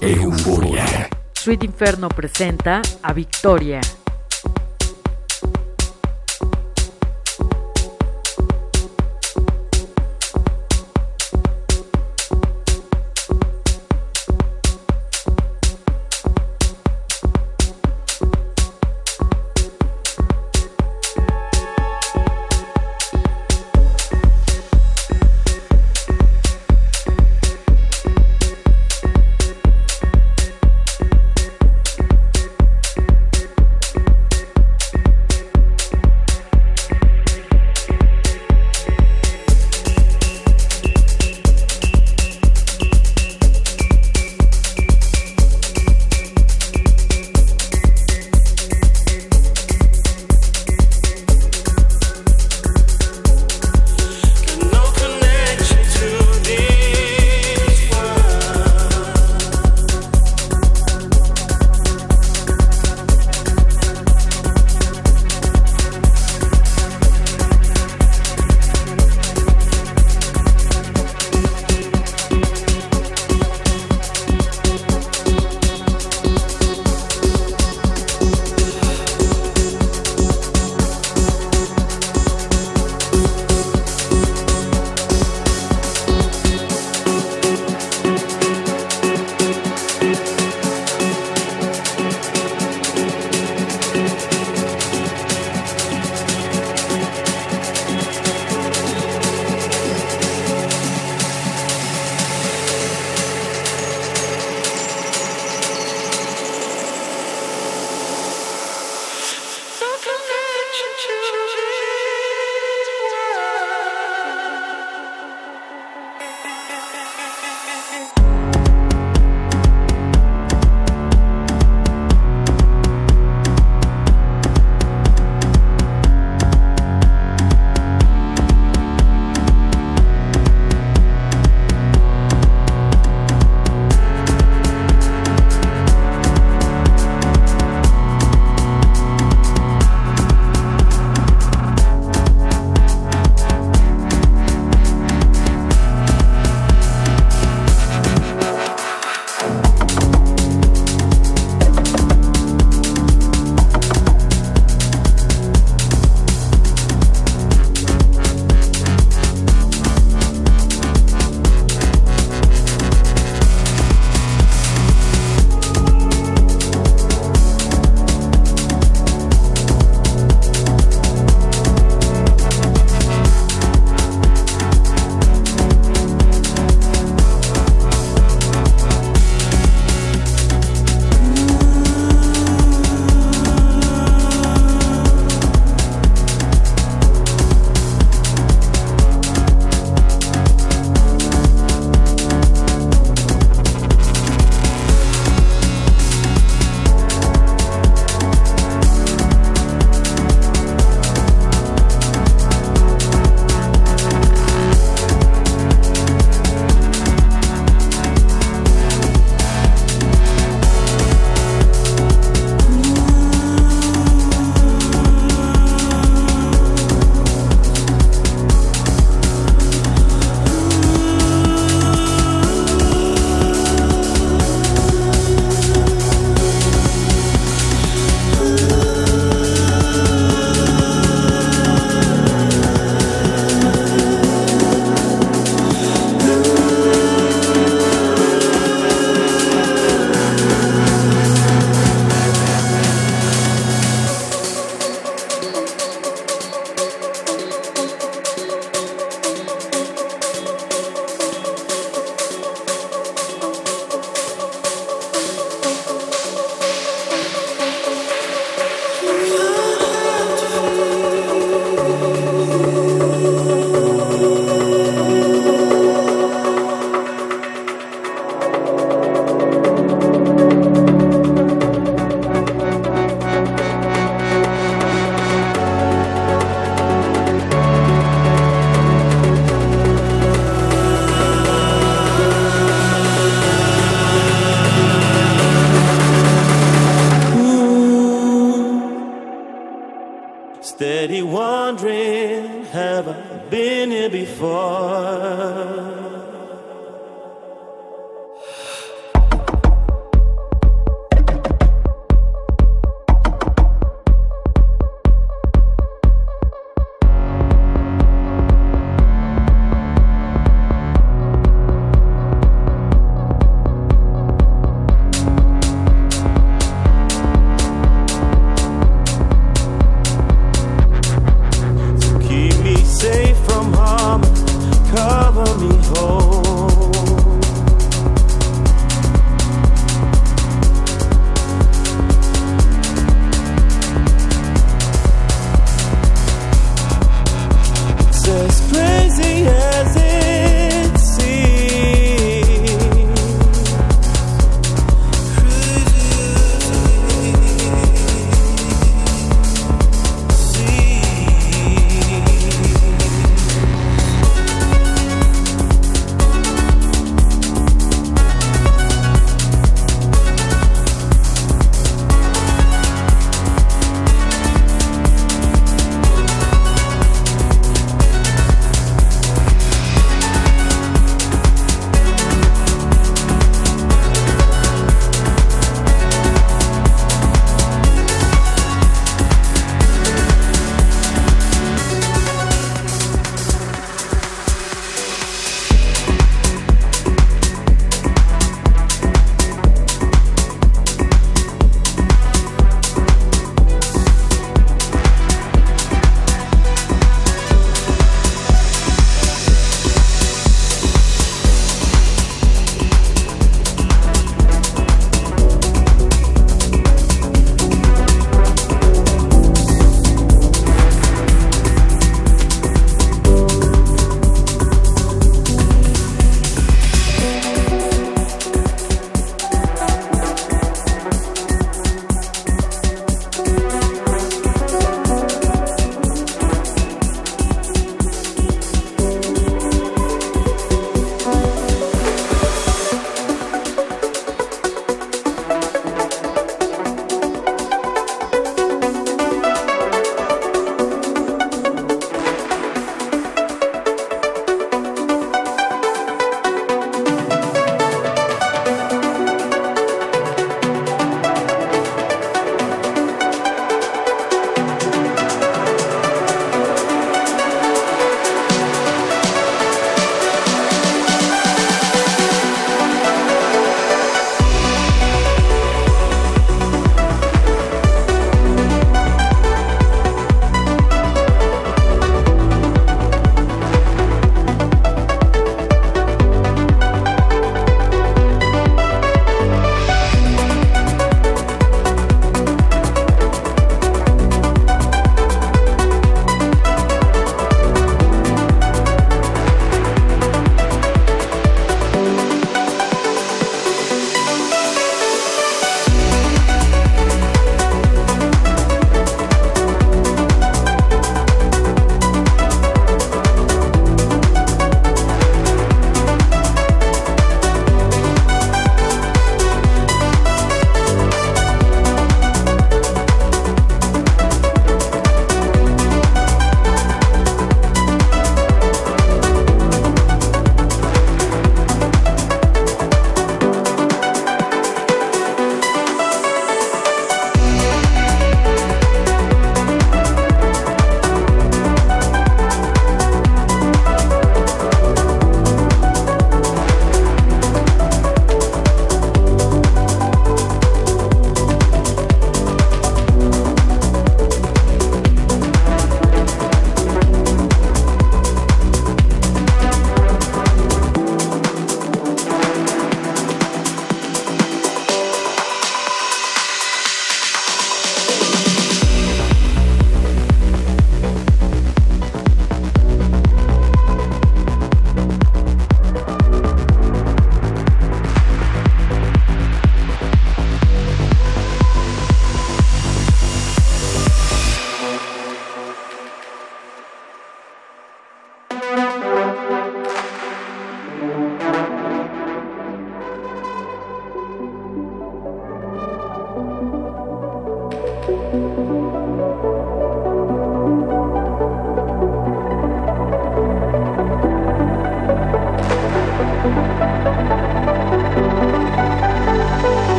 Euforia. Sweet Inferno presenta a Victoria.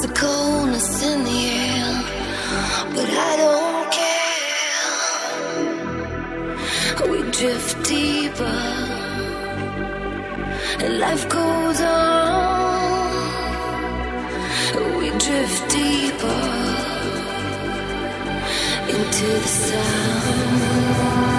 There's a coldness in the air, but I don't care. We drift deeper, and life goes on. We drift deeper into the sound.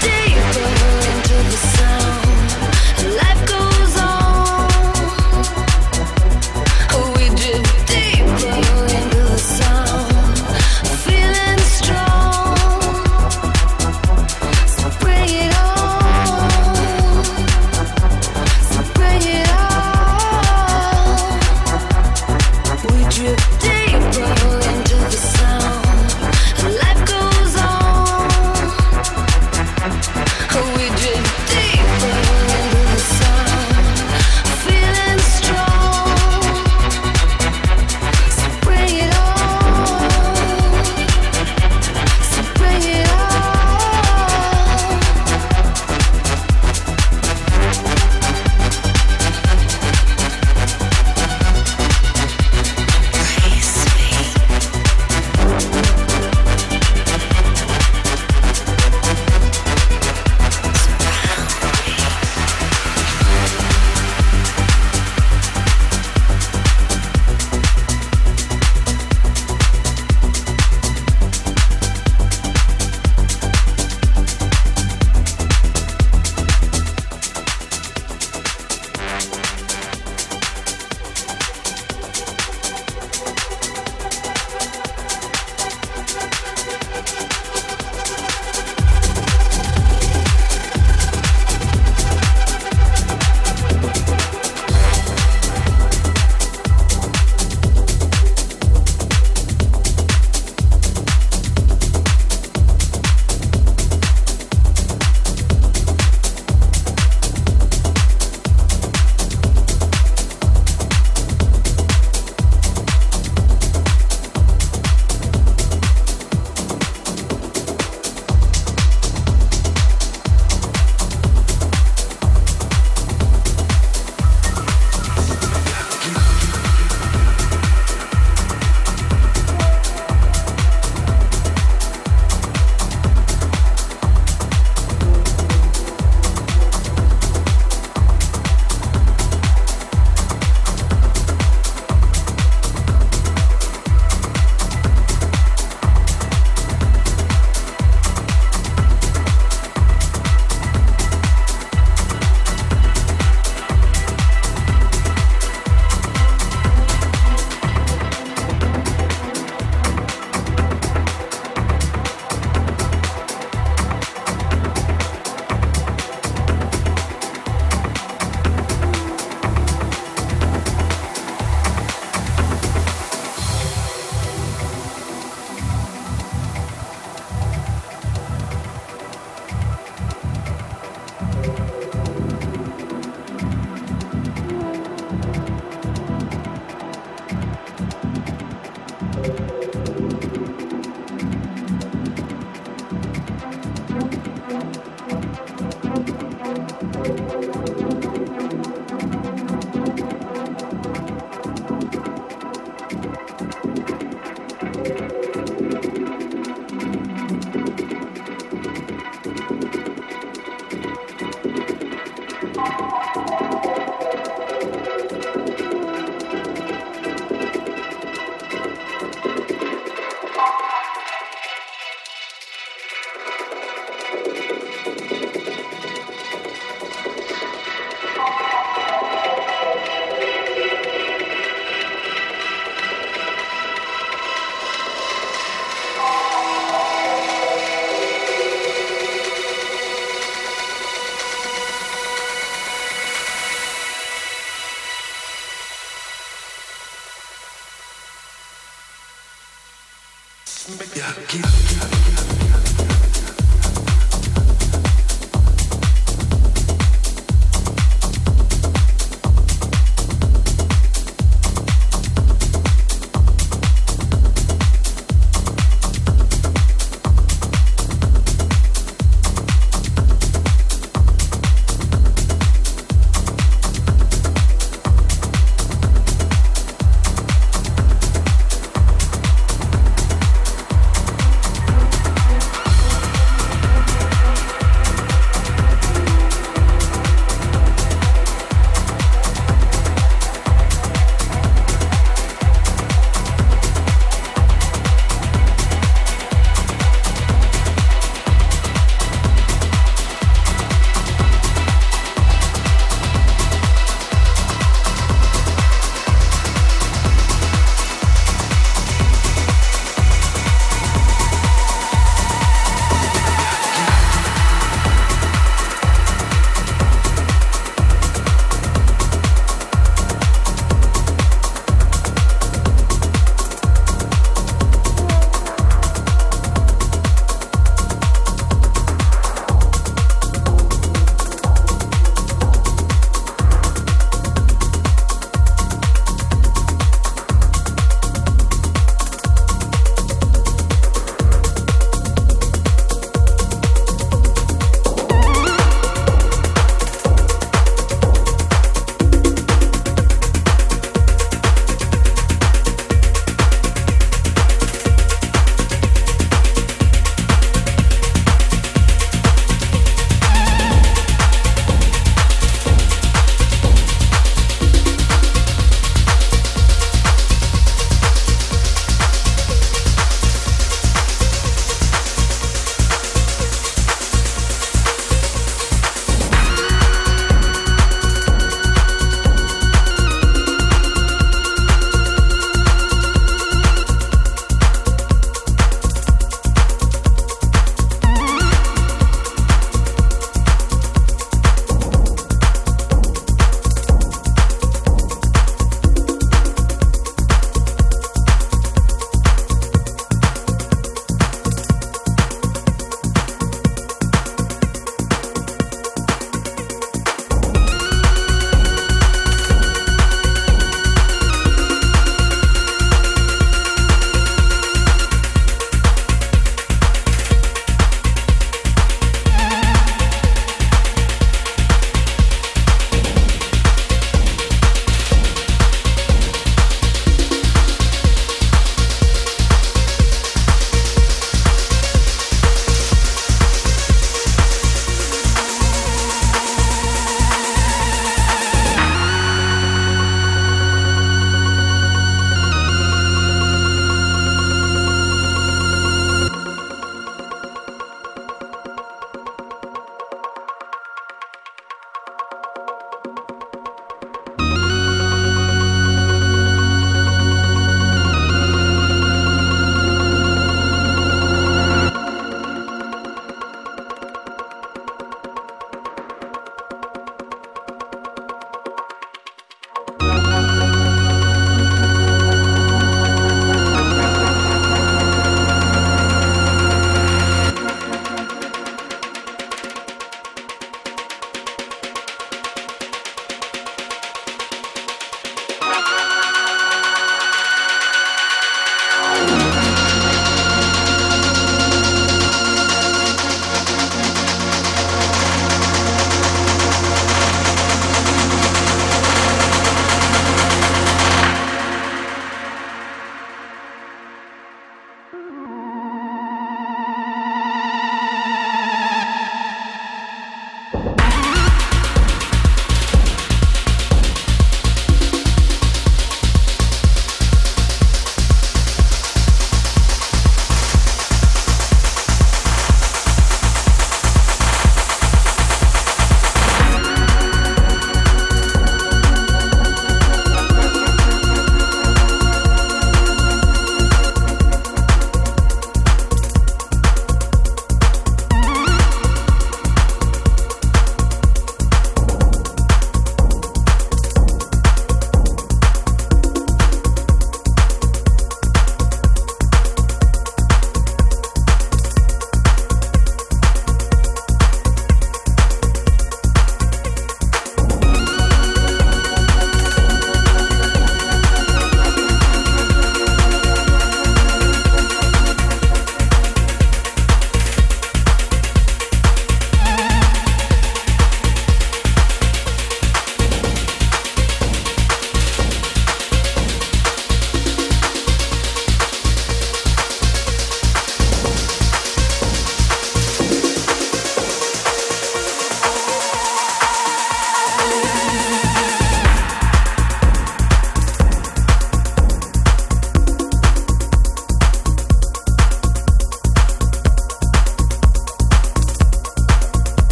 deeper into the sound.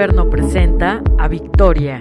Inferno presenta a Victoria.